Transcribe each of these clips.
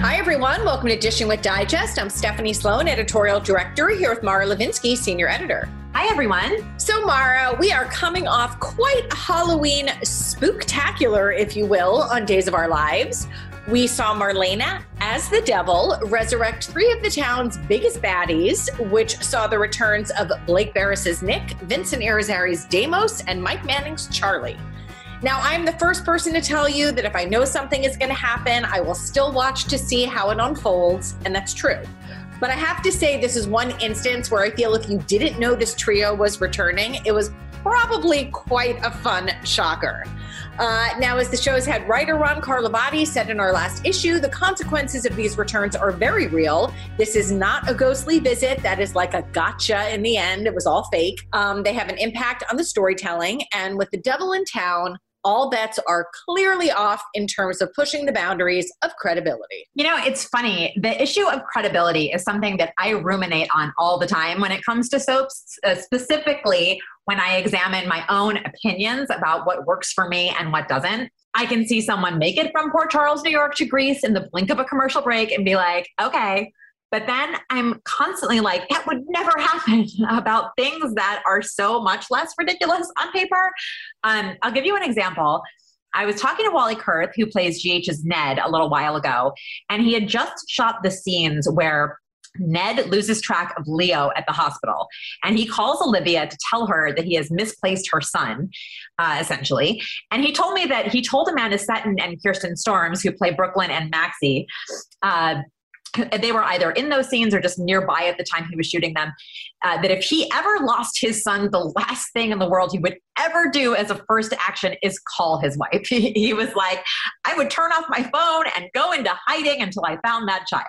Hi, everyone. Welcome to Dishing with Digest. I'm Stephanie Sloane, editorial director, here with Mara Levinsky, senior editor. Hi, everyone. So, Mara, we are coming off quite a Halloween spooktacular, if you will, on Days of Our Lives. We saw Marlena as the devil resurrect three of the town's biggest baddies, which saw the returns of Blake Berris's Nick, Vincent Irizarry's Deimos, and Mike Manning's Charlie. Now, I'm the first person to tell you that if I know something is going to happen, I will still watch to see how it unfolds, and that's true. But I have to say, this is one instance where I feel if you didn't know this trio was returning, it was probably quite a fun shocker. Uh, now, as the show's head writer Ron Carlivati said in our last issue, the consequences of these returns are very real. This is not a ghostly visit that is like a gotcha in the end. It was all fake. Um, they have an impact on the storytelling. And with the devil in town, all bets are clearly off in terms of pushing the boundaries of credibility. You know, it's funny. The issue of credibility is something that I ruminate on all the time when it comes to soaps, uh, specifically when I examine my own opinions about what works for me and what doesn't. I can see someone make it from Port Charles, New York to Greece in the blink of a commercial break and be like, okay, but then I'm constantly like, that would never happen about things that are so much less ridiculous on paper. Um, I'll give you an example. I was talking to Wally Kurth, who plays GH's Ned, a little while ago, and he had just shot the scenes where Ned loses track of Leo at the hospital, and he calls Olivia to tell her that he has misplaced her son, uh, essentially. And he told me that he told Amanda Setton and Kirsten Storms, who play Brooklyn and Maxie, uh, they were either in those scenes or just nearby at the time he was shooting them. Uh, that if he ever lost his son, the last thing in the world he would ever do as a first action is call his wife. He, he was like, I would turn off my phone and go into hiding until I found that child.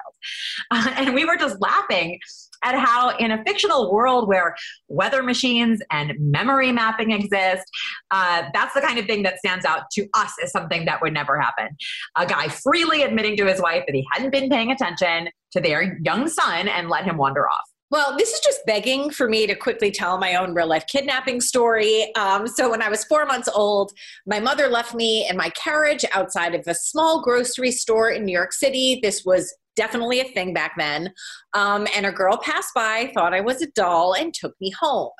Uh, and we were just laughing at how in a fictional world where weather machines and memory mapping exist, uh, that's the kind of thing that stands out to us as something that would never happen. A guy freely admitting to his wife that he hadn't been paying attention to their young son and let him wander off. Well, this is just begging for me to quickly tell my own real life kidnapping story. Um, so, when I was four months old, my mother left me in my carriage outside of a small grocery store in New York City. This was definitely a thing back then. Um, and a girl passed by, thought I was a doll, and took me home.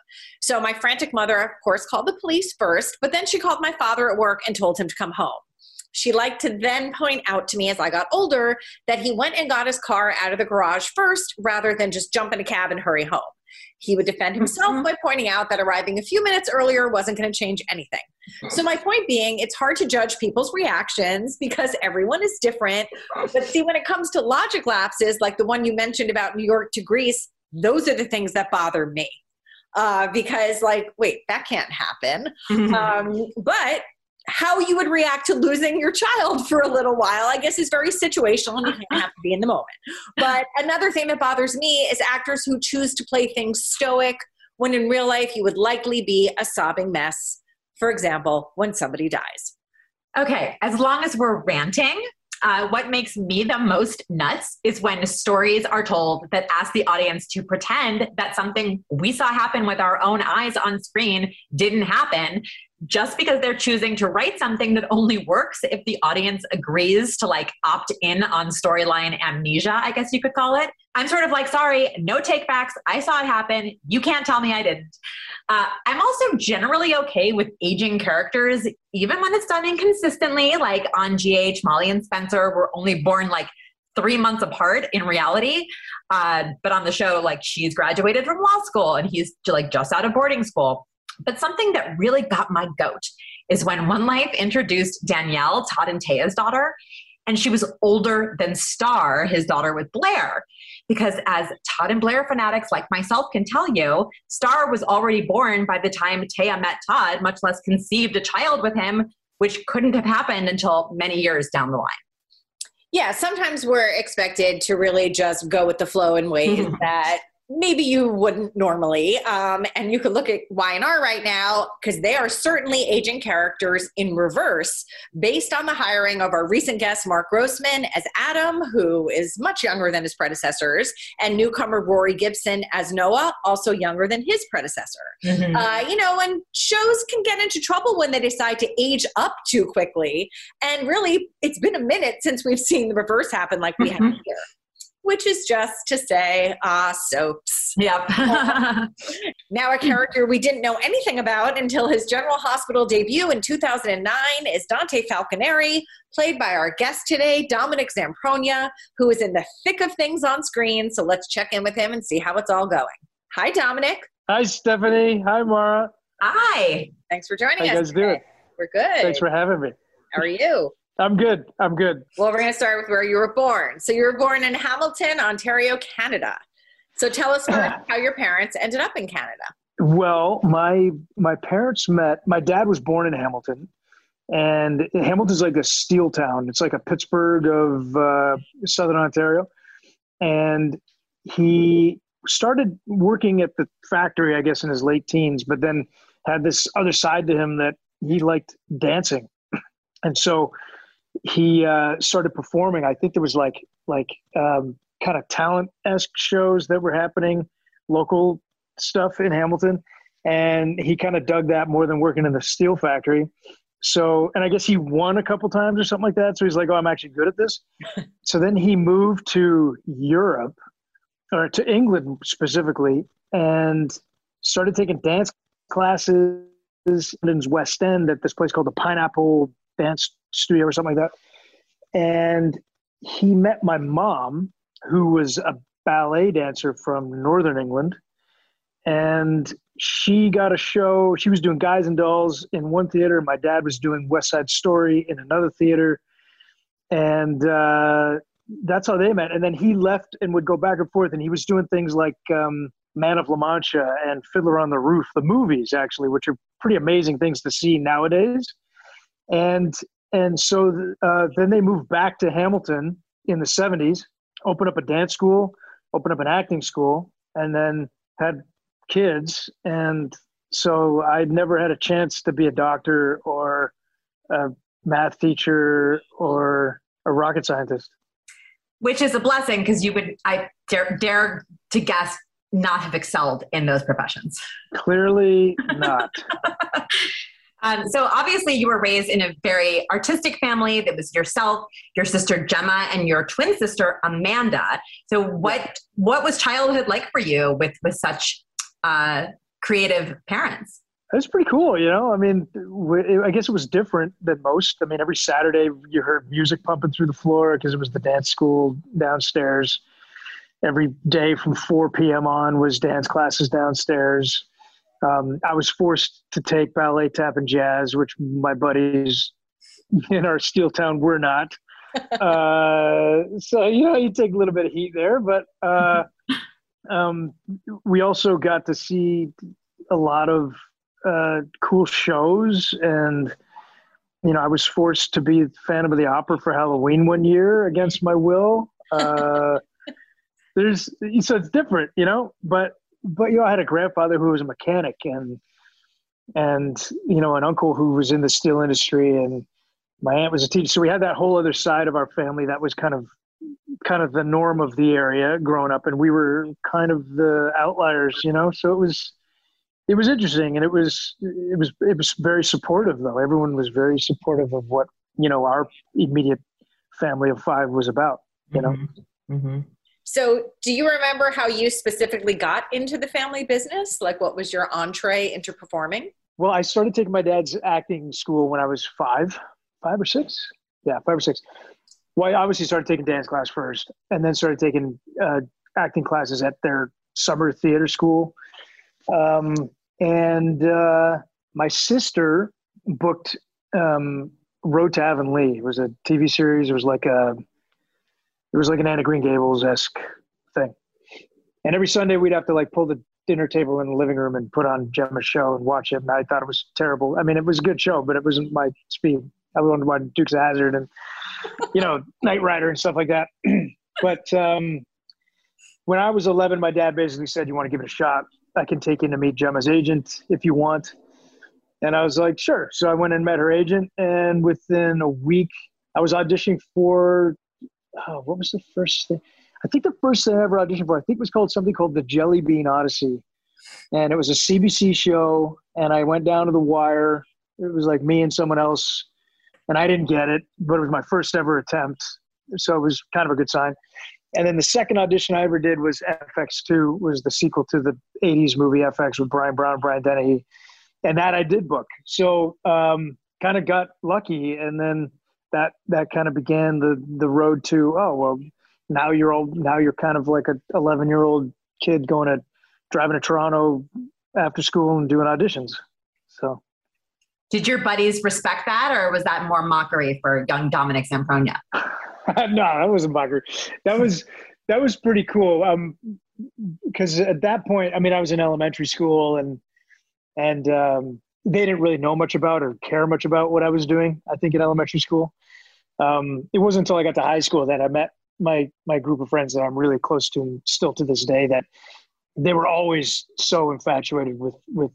So my frantic mother, of course, called the police first, but then she called my father at work and told him to come home. She liked to then point out to me as I got older that he went and got his car out of the garage first rather than just jump in a cab and hurry home. He would defend himself mm-hmm. by pointing out that arriving a few minutes earlier wasn't going to change anything. So, my point being, it's hard to judge people's reactions because everyone is different. But see, when it comes to logic lapses, like the one you mentioned about New York to Greece, those are the things that bother me. Uh, because, like, wait, that can't happen. Um, but how you would react to losing your child for a little while, I guess, is very situational and you can't have to be in the moment. But another thing that bothers me is actors who choose to play things stoic when in real life you would likely be a sobbing mess. For example, when somebody dies. Okay, as long as we're ranting, Uh, what makes me the most nuts is when stories are told that ask the audience to pretend that something we saw happen with our own eyes on screen didn't happen just because they're choosing to write something that only works if the audience agrees to like opt in on storyline amnesia, I guess you could call it. I'm sort of like, sorry, no takebacks. I saw it happen. You can't tell me I didn't. Uh, I'm also generally okay with aging characters, even when it's done inconsistently. Like on GH, Molly and Spencer were only born like three months apart in reality. Uh, but on the show, like she's graduated from law school and he's like just out of boarding school. But something that really got my goat is when One Life introduced Danielle, Todd and Téa's daughter, and she was older than Star, his daughter with Blair. Because as Todd and Blair fanatics like myself can tell you, Star was already born by the time Taya met Todd, much less conceived a child with him, which couldn't have happened until many years down the line. Yeah, sometimes we're expected to really just go with the flow in ways that maybe you wouldn't normally. Um, and you could look at Y&R right now because they are certainly aging characters in reverse based on the hiring of our recent guest, Mark Grossman, as Adam, who is much younger than his predecessors, and newcomer Rory Gibson as Noah, also younger than his predecessor. Mm-hmm. Uh, you know, and shows can get into trouble when they decide to age up too quickly. And really, it's been a minute since we've seen the reverse happen like we mm-hmm. have here which is just to say, ah, uh, soaps. Yep. now, a character we didn't know anything about until his General Hospital debut in 2009 is Dante Falconeri, played by our guest today, Dominic Zamprogna, who is in the thick of things on screen. So let's check in with him and see how it's all going. Hi, Dominic. Hi, Stephanie. Hi, Mara. Hi. Thanks for joining how us. How you guys doing? We're good. Thanks for having me. How are you? I'm good. I'm good. Well, we're going to start with where you were born. So you were born in Hamilton, Ontario, Canada. So tell us how your parents ended up in Canada. Well, my my parents met. My dad was born in Hamilton, and Hamilton's like a steel town. It's like a Pittsburgh of uh, Southern Ontario, and he started working at the factory, I guess, in his late teens. But then had this other side to him that he liked dancing, and so he uh, started performing. I think there was like like um, kind of talent esque shows that were happening, local stuff in Hamilton, and he kind of dug that more than working in the steel factory. So, and I guess he won a couple times or something like that. So he's like, "Oh, I'm actually good at this." so then he moved to Europe, or to England specifically, and started taking dance classes in West End at this place called the Pineapple Dance studio or something like that. And he met my mom, who was a ballet dancer from Northern England. And she got a show. She was doing Guys and Dolls in one theater. My dad was doing West Side Story in another theater. And uh, that's how they met. And then he left and would go back and forth. And he was doing things like um, Man of La Mancha and Fiddler on the Roof, the movies, actually, which are pretty amazing things to see nowadays. And and so uh, then they moved back to Hamilton in the 70s, opened up a dance school, opened up an acting school, and then had kids. And so I never had a chance to be a doctor or a math teacher or a rocket scientist. Which is a blessing because you would, I dare, dare to guess, not have excelled in those professions. Clearly not. Um, so obviously, you were raised in a very artistic family. That was yourself, your sister Gemma, and your twin sister Amanda. So what what was childhood like for you with with such uh, creative parents? It was pretty cool, you know. I mean, I guess it was different than most. I mean, every Saturday you heard music pumping through the floor because it was the dance school downstairs. Every day from 4 p.m. on was dance classes downstairs um, I was forced to take ballet, tap, and jazz, which my buddies in our steel town were not. uh, so you know, you take a little bit of heat there, but uh, um, we also got to see a lot of uh, cool shows, and you know, I was forced to be a Phantom of the Opera for Halloween one year against my will. Uh, there's so it's different, you know, but but you know, I had a grandfather who was a mechanic and and you know an uncle who was in the steel industry and my aunt was a teacher. So we had that whole other side of our family that was kind of kind of the norm of the area growing up and we were kind of the outliers, you know. So it was it was interesting and it was it was it was very supportive though. Everyone was very supportive of what, you know, our immediate family of five was about, you know. Mm-hmm. Mm-hmm. So, do you remember how you specifically got into the family business? Like, what was your entree into performing? Well, I started taking my dad's acting school when I was five, five or six. Yeah, five or six. Well, I obviously started taking dance class first, and then started taking uh, acting classes at their summer theater school. Um, and uh, my sister booked um, Road to Avonlea. It was a TV series. It was like a it was like an Anna Green Gables esque thing. And every Sunday we'd have to like pull the dinner table in the living room and put on Gemma's show and watch it. And I thought it was terrible. I mean, it was a good show, but it wasn't my speed. I wanted to watch Dukes of Hazzard and you know Knight Rider and stuff like that. but um, when I was 11, my dad basically said, "You want to give it a shot? I can take you to meet Gemma's agent if you want." And I was like, "Sure." So I went and met her agent, and within a week, I was auditioning for oh, what was the first thing? I think the first thing I ever auditioned for, I think was called something called the Jelly Bean Odyssey. And it was a CBC show. And I went down to the wire. It was like me and someone else. And I didn't get it, but it was my first ever attempt. So it was kind of a good sign. And then the second audition I ever did was FX2, was the sequel to the 80s movie FX with Bryan Brown and Brian Dennehy. And that I did book. So um, kind of got lucky. And then that that kind of began the the road to oh well now you're old now you're kind of like a 11 year old kid going to driving to Toronto after school and doing auditions. So. Did your buddies respect that or was that more mockery for young Dominic Zamprogna no that wasn't mockery. That was that was pretty cool. Um because at that point I mean I was in elementary school and and um they didn't really know much about or care much about what I was doing. I think in elementary school, um, it wasn't until I got to high school that I met my my group of friends that I'm really close to still to this day. That they were always so infatuated with with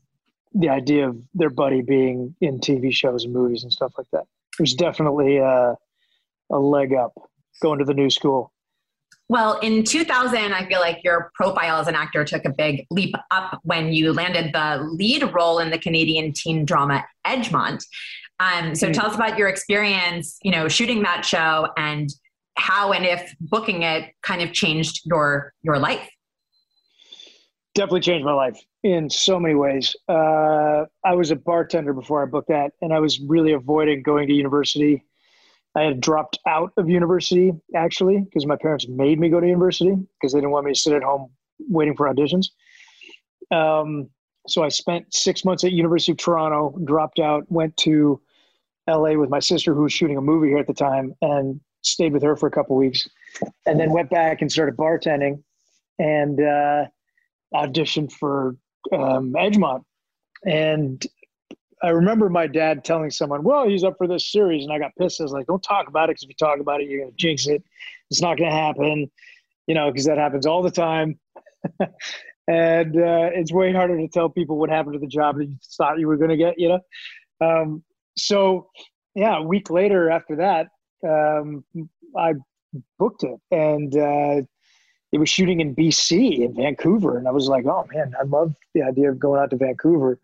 the idea of their buddy being in TV shows and movies and stuff like that. There's definitely a, a leg up going to the new school. Well, in 2000, I feel like your profile as an actor took a big leap up when you landed the lead role in the Canadian teen drama Edgemont. Um, so mm-hmm. tell us about your experience, you know, shooting that show and how and if booking it kind of changed your your life. Definitely changed my life in so many ways. Uh, I was a bartender before I booked that, and I was really avoiding going to university I had dropped out of university actually because my parents made me go to university because they didn't want me to sit at home waiting for auditions. Um, so I spent six months at University of Toronto, dropped out, went to LA with my sister who was shooting a movie here at the time, and stayed with her for a couple weeks, and then went back and started bartending, and uh, auditioned for um, Edgemont, and I remember my dad telling someone, "Well, he's up for this series," and I got pissed. I was like, "Don't talk about it because if you talk about it, you're gonna jinx it. It's not gonna happen, you know, because that happens all the time." and uh, it's way harder to tell people what happened to the job that you thought you were gonna get, you know. Um, so, yeah, a week later after that, um, I booked it, and uh, it was shooting in BC in Vancouver, and I was like, "Oh man, I love the idea of going out to Vancouver."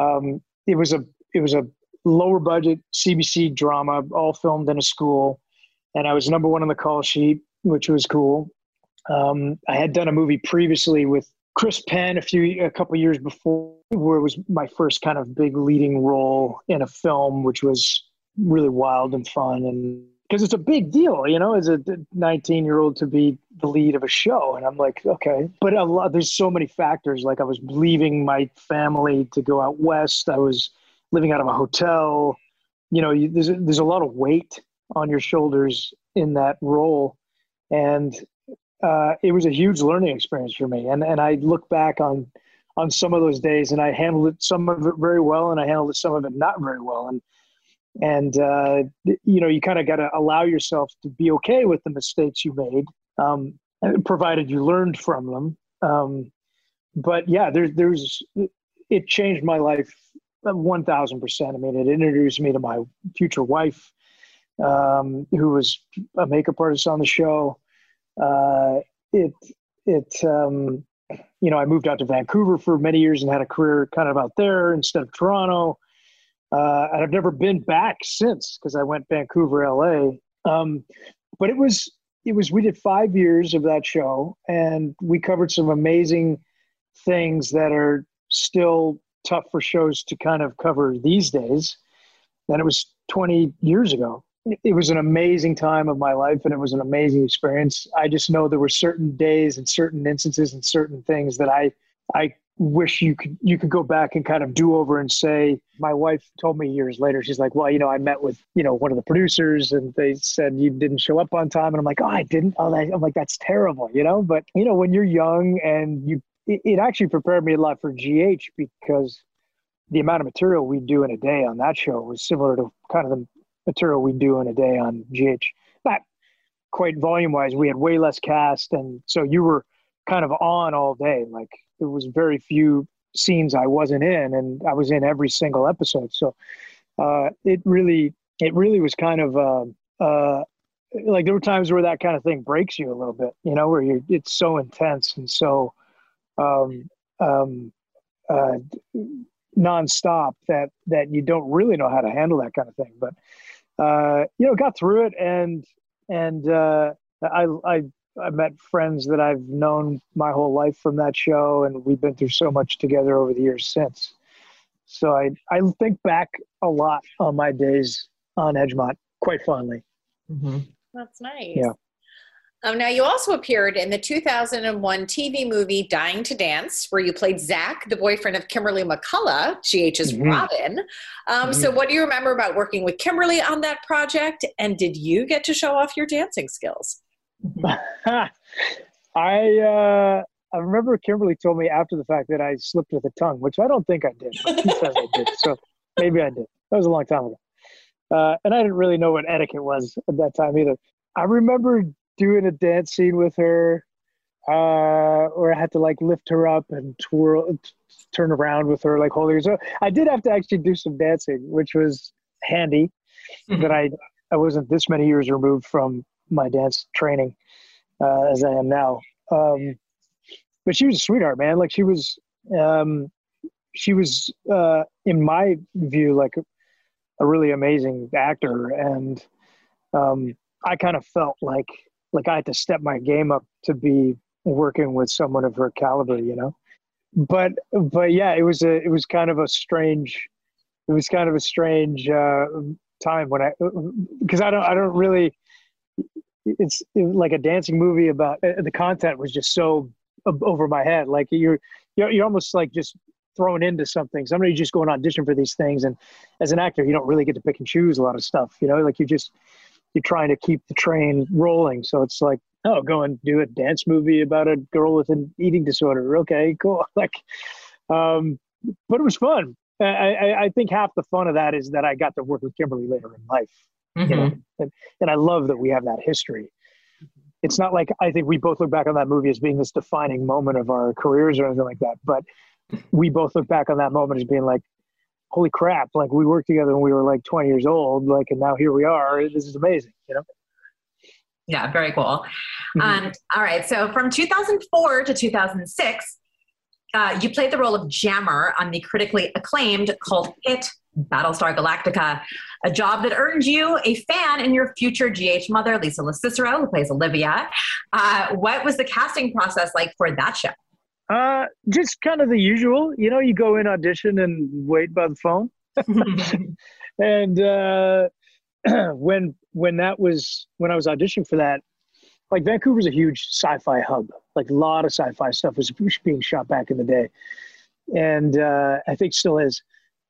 Um, it was a it was a lower budget CBC drama, all filmed in a school, and I was number one on the call sheet, which was cool. Um, I had done a movie previously with Chris Penn a few a couple years before, where it was my first kind of big leading role in a film, which was really wild and fun and because it's a big deal, you know, as a 19 year old to be the lead of a show. And I'm like, okay, but a lot, there's so many factors. Like I was leaving my family to go out West. I was living out of a hotel, you know, you, there's, there's a lot of weight on your shoulders in that role. And uh, it was a huge learning experience for me. And, and I look back on, on some of those days and I handled it, some of it very well. And I handled it, some of it not very well. And, and uh, you know you kind of got to allow yourself to be okay with the mistakes you made um, provided you learned from them um, but yeah there, there's it changed my life 1000% i mean it introduced me to my future wife um, who was a makeup artist on the show. Uh, it it um, you know I moved out to Vancouver for many years and had a career kind of out there instead of Toronto. Uh, and I've never been back since because I went Vancouver, LA. Um, but it was it was we did five years of that show and we covered some amazing things that are still tough for shows to kind of cover these days. And it was 20 years ago. It was an amazing time of my life and it was an amazing experience. I just know there were certain days and certain instances and certain things that I I wish you could you could go back and kind of do over and say my wife told me years later she's like well you know i met with you know one of the producers and they said you didn't show up on time. And i'm like oh i didn't? Oh, i'm like that's terrible you know? But you know when you're young and you it, it actually prepared me a lot for gh because the amount of material we do in a day on that show was similar to kind of the material we do in a day on gh not quite volume wise we had way less cast and so you were kind of on all day like there was very few scenes I wasn't in, and I was in every single episode. So uh, it really, it really was kind of uh, uh, like there were times where that kind of thing breaks you a little bit, you know, where you're it's so intense and so um, um, uh, nonstop that that you don't really know how to handle that kind of thing. But uh, you know, got through it, and and uh, I I I met friends that I've known my whole life from that show, and we've been through so much together over the years since. So I I think back a lot on my days on Edgemont quite fondly. Mm-hmm. That's nice. Yeah. Um, now, you also appeared in the 2001 TV movie Dying to Dance, where you played Zach, the boyfriend of Kimberly McCullough, GH's mm-hmm. Robin. Um, mm-hmm. So, what do you remember about working with Kimberly on that project? And did you get to show off your dancing skills? I uh, I remember Kimberly told me after the fact that I slipped with a tongue, which I don't think I did, but I did. So maybe I did. That was a long time ago. Uh, and I didn't really know what etiquette was at that time either. I remember doing a dance scene with her, uh, where I had to like lift her up and twirl, turn around with her, like holding her. So I did have to actually do some dancing, which was handy. Mm-hmm. That I I wasn't this many years removed from my dance training uh, as I am now. Um, but she was a sweetheart, man. Like she was, um, she was uh, in my view like a, a really amazing actor, and um, I kind of felt like like I had to step my game up to be working with someone of her caliber, you know. But but yeah, it was a it was kind of a strange it was kind of a strange uh, time when I because I don't I don't really it's like a dancing movie about uh, the content was just so over my head. Like you're, you're, you're almost like just thrown into something. Somebody just going audition for these things. And as an actor, you don't really get to pick and choose a lot of stuff, you know, like you just, you're trying to keep the train rolling. So it's like, oh, go and do a dance movie about a girl with an eating disorder. Okay, cool. Like, um, but it was fun. I, I, I think half the fun of that is that I got to work with Kimberly later in life. Mm-hmm. You know? Mm-hmm. and, and I love that we have that history. It's not like I think we both look back on that movie as being this defining moment of our careers or anything like that, but we both look back on that moment as being like, holy crap, like we worked together when we were like 20 years old, like, and now here we are. This is amazing, you know? Yeah, very cool. Mm-hmm. Um, all right. So from 2004 to 2006, uh, you played the role of Jammer on the critically acclaimed cult hit Battlestar Galactica, a job that earned you a fan in your future GH mother, Lisa LoCicero, who plays Olivia. Uh, what was the casting process like for that show? Uh, just kind of the usual. You know, you go in audition and wait by the phone. and uh, when when that was when I was auditioning for that, like Vancouver's a huge sci-fi hub. Like a lot of sci-fi stuff was being shot back in the day, and uh, I think still is.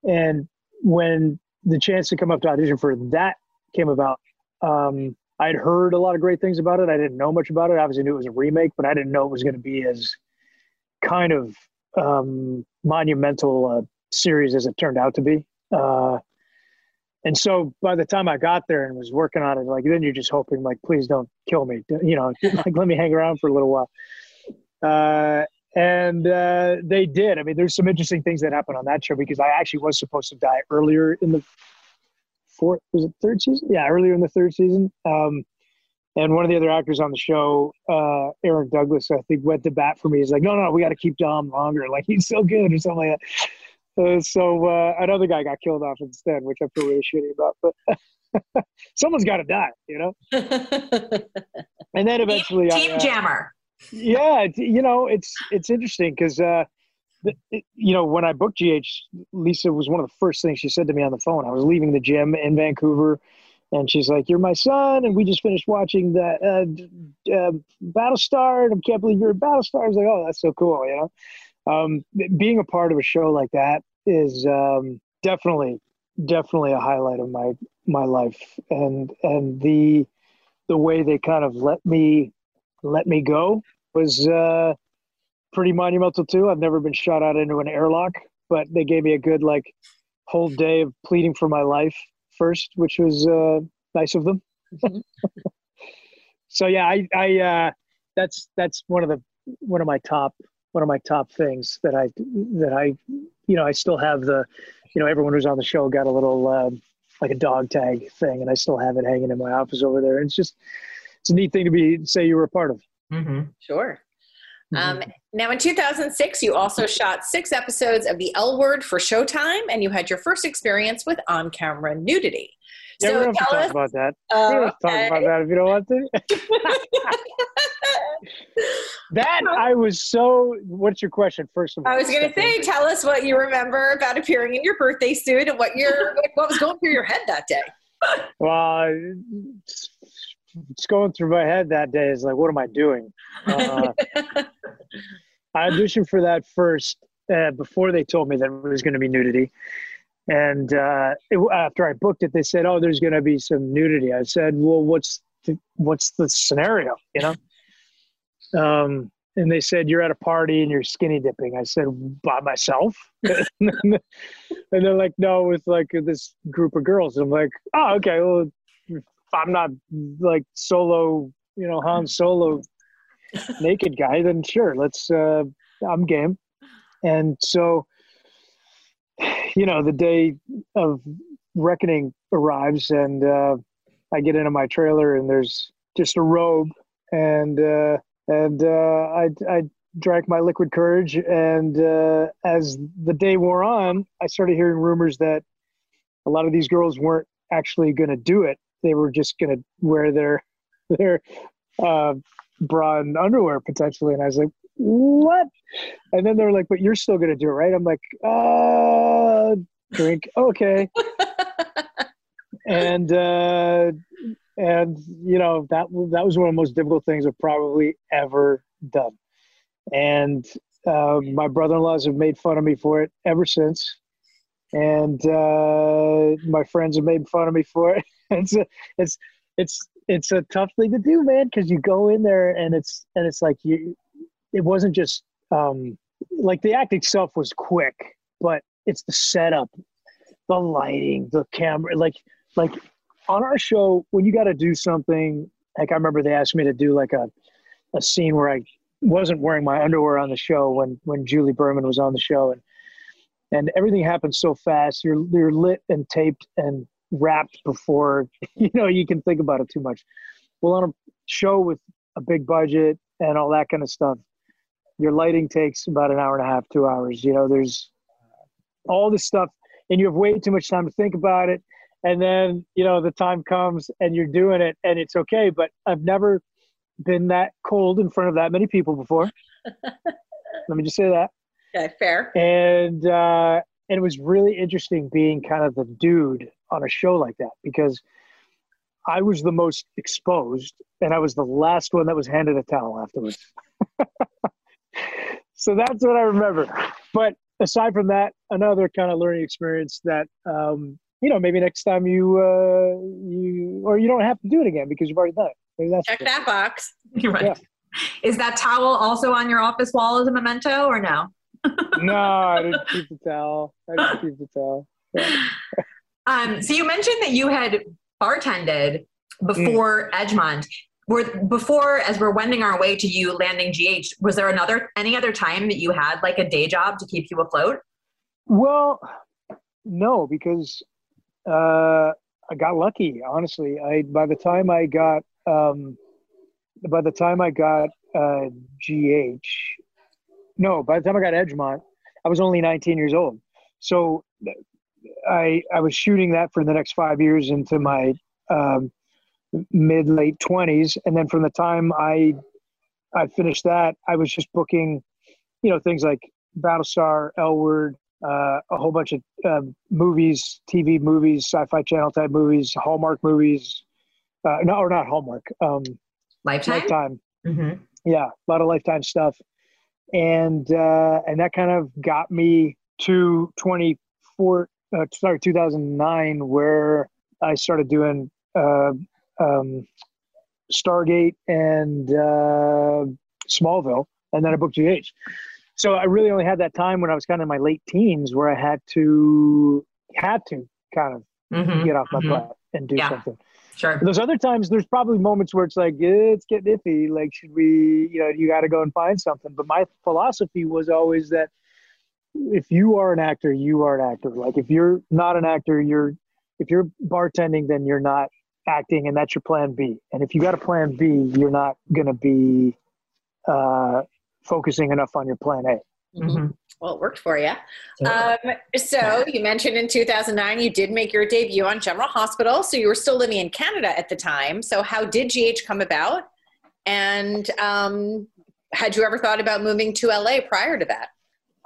And when the chance to come up to audition for that came about, um, I'd heard a lot of great things about it. I didn't know much about it. I obviously knew it was a remake, but I didn't know it was going to be as kind of um, monumental uh, series as it turned out to be. Uh, and so by the time I got there and was working on it, like then you're just hoping, like, please don't kill me, you know, like let me hang around for a little while. Uh, and uh, they did. I mean, there's some interesting things that happened on that show because I actually was supposed to die earlier in the fourth was it third season? Yeah, earlier in the third season. Um, and one of the other actors on the show, uh, Aaron Douglas, I think, went to bat for me. He's like, "No, no, we got to keep Dom longer. Like he's so good, or something like that." Uh, so uh, another guy got killed off instead, which I feel really shitty about. But someone's got to die, you know. and then eventually, team, team I, uh, jammer. Yeah, you know, it's it's interesting because uh, you know when I booked GH, Lisa was one of the first things she said to me on the phone. I was leaving the gym in Vancouver and she's like, "You're my son," and we just finished watching that uh, uh, Battlestar, and I can't believe you're a Battlestar. I was like, "Oh, that's so cool," you know. Um, being a part of a show like that is um, definitely, definitely a highlight of my my life, and and the the way they kind of let me let me go was uh, pretty monumental too. I've never been shot out into an airlock, but they gave me a good like whole day of pleading for my life first, which was uh, nice of them. Mm-hmm. so yeah, I, I uh, that's that's one of the one of my top one of my top things that I that I you know I still have the you know everyone who's on the show got a little uh, like a dog tag thing, and I still have it hanging in my office over there. And it's just it's a neat thing to be say you were a part of. Mm-hmm. Sure. Mm-hmm. Um, now, in 2006, you also shot six episodes of The L Word for Showtime, and you had your first experience with on camera nudity. Yeah, so we don't have to talk about that. Uh, we don't to talk about that if you don't want to. that I was so. What's your question? First of all, I was going to say, tell us what you remember about appearing in your birthday suit and what your what was going through your head that day. Well, it's going through my head that day is like, what am I doing? Uh, I auditioned for that first uh, before they told me that it was going to be nudity. And uh, it, after I booked it, they said, "Oh, there's going to be some nudity." I said, "Well, what's the, what's the scenario?" You know. Um, and they said, "You're at a party and you're skinny dipping." I said, "By myself?" and they're like, "No, with like this group of girls." And I'm like, "Oh, okay. Well, I'm not like solo, you know, Han Solo naked guy, then sure, let's. Uh, I'm game. And so, you know, the day of reckoning arrives, and uh, I get into my trailer, and there's just a robe, and uh, and uh, I I drank my liquid courage, and uh, as the day wore on, I started hearing rumors that a lot of these girls weren't actually going to do it they were just going to wear their their uh, bra and underwear potentially. And I was like, what? And then they were like, but you're still going to do it, right? I'm like, uh, drink. Okay. and, uh, and you know, that, that was one of the most difficult things I've probably ever done. And, uh, my brother-in-laws have made fun of me for it ever since and uh, my friends have made fun of me for it. it's a, it's it's it's a tough thing to do, man, because you go in there and it's and it's like you. It wasn't just um, like the act itself was quick, but it's the setup, the lighting, the camera, like like on our show when you got to do something. Like I remember they asked me to do like a a scene where I wasn't wearing my underwear on the show when when Julie Berman was on the show and and everything happens so fast. You're you're lit and taped and wrapped before you know you can think about it too much. Well, on a show with a big budget and all that kind of stuff, your lighting takes about an hour and a half, two hours. You know, there's all this stuff, and you have way too much time to think about it. And then you know the time comes and you're doing it, and it's okay. But I've never been that cold in front of that many people before. Let me just say that. Okay, fair. And uh, and it was really interesting being kind of the dude on a show like that because I was the most exposed and I was the last one that was handed a towel afterwards. so that's what I remember. But aside from that, another kind of learning experience that um, you know maybe next time you uh, you or you don't have to do it again because you've already done it. Maybe that's Check that box. right. Yeah. Is that towel also on your office wall as a memento or no? no, I didn't keep the towel. I didn't keep the towel. Yeah. Um, so you mentioned that you had bartended before mm. Edgemont. Were before, as we're wending our way to you landing GH, was there another any other time that you had like a day job to keep you afloat? Well, no, because uh, I got lucky, honestly. I by the time I got um, by the time I got uh, GH, no, by the time I got Edgemont, I was only 19 years old. So I I was shooting that for the next five years into my um, mid late 20s, and then from the time I I finished that, I was just booking, you know, things like Battlestar, L Word, uh, a whole bunch of uh, movies, TV movies, Sci-Fi Channel type movies, Hallmark movies. Uh, no, or not Hallmark. Um, Lifetime. Lifetime. Mm-hmm. Yeah, a lot of Lifetime stuff, and uh, and that kind of got me to 24. Uh, sorry, 2009, where I started doing uh, um, Stargate and uh, Smallville, and then I booked GH. So I really only had that time when I was kind of in my late teens where I had to had to kind of Mm-hmm. get off my Mhm. butt and do Yeah. something. Sure. Those other times, there's probably moments where it's like "Eh, it's getting iffy. Like, should we? You know, you got to go and find something. But my philosophy was always that if you are an actor, you are an actor. Like, if you're not an actor, you're if you're bartending, then you're not acting, and that's your plan B. And if you got a plan B, you're not going to be uh, focusing enough on your plan A. Mhm. Well, it worked for you. Um, so you mentioned in 2009 you did make your debut on General Hospital. So you were still living in Canada at the time. So how did GH come about? And um, had you ever thought about moving to LA prior to that?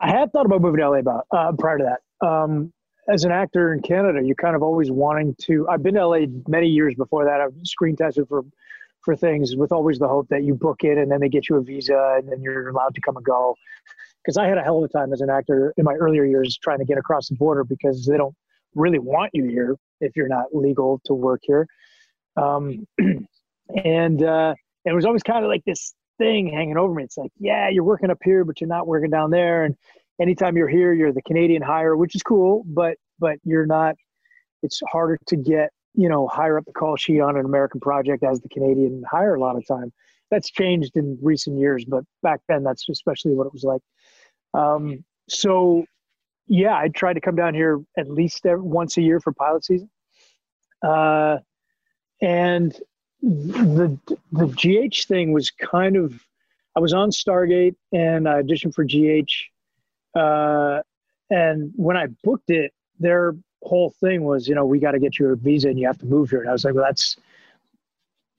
I had thought about moving to LA about uh, prior to that. Um, as an actor in Canada, you're kind of always wanting to. I've been to LA many years before that. I've screen tested for for things with always the hope that you book it and then they get you a visa and then you're allowed to come and go. Because I had a hell of a time as an actor in my earlier years trying to get across the border because they don't really want you here if you're not legal to work here. Um, and uh, it was always kind of like this thing hanging over me. It's like, yeah, you're working up here, but you're not working down there. And anytime you're here, you're the Canadian hire, which is cool, but but you're not. It's harder to get you know higher up the call sheet on an American project as the Canadian hire a lot of time. That's changed in recent years, but back then that's especially what it was like. Um, so yeah, I tried to come down here at least every, once a year for pilot season. Uh, and the the GH thing was kind of I was on Stargate and I auditioned for GH. Uh, and when I booked it, their whole thing was, you know, we got to get you a visa and you have to move here. And I was like, well, that's